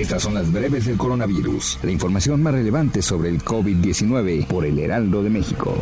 Estas son las breves del coronavirus, la información más relevante sobre el COVID-19 por el Heraldo de México.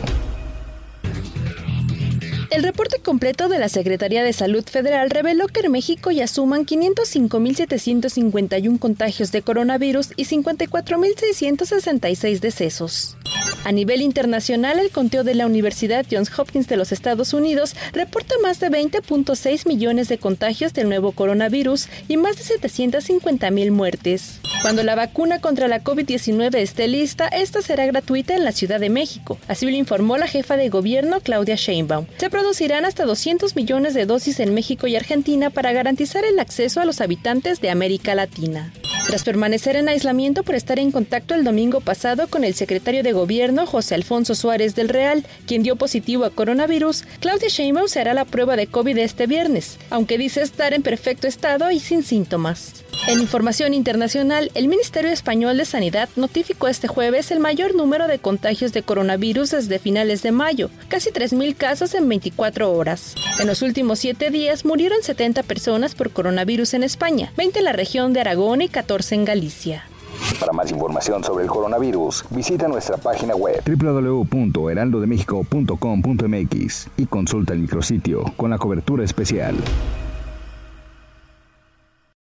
El reporte completo de la Secretaría de Salud Federal reveló que en México ya suman 505.751 contagios de coronavirus y 54.666 decesos. A nivel internacional, el conteo de la Universidad Johns Hopkins de los Estados Unidos reporta más de 20.6 millones de contagios del nuevo coronavirus y más de 750.000 muertes. Cuando la vacuna contra la COVID-19 esté lista, esta será gratuita en la Ciudad de México, así lo informó la jefa de gobierno Claudia Sheinbaum. Se producirán hasta 200 millones de dosis en México y Argentina para garantizar el acceso a los habitantes de América Latina. Tras permanecer en aislamiento por estar en contacto el domingo pasado con el secretario de Gobierno José Alfonso Suárez del Real, quien dio positivo a coronavirus, Claudia Sheinbaum se hará la prueba de COVID este viernes, aunque dice estar en perfecto estado y sin síntomas. En información internacional, el Ministerio Español de Sanidad notificó este jueves el mayor número de contagios de coronavirus desde finales de mayo, casi 3.000 casos en 24 horas. En los últimos siete días murieron 70 personas por coronavirus en España, 20 en la región de Aragón y 14 en Galicia. Para más información sobre el coronavirus, visita nuestra página web www.heraldodemexico.com.mx y consulta el micrositio con la cobertura especial.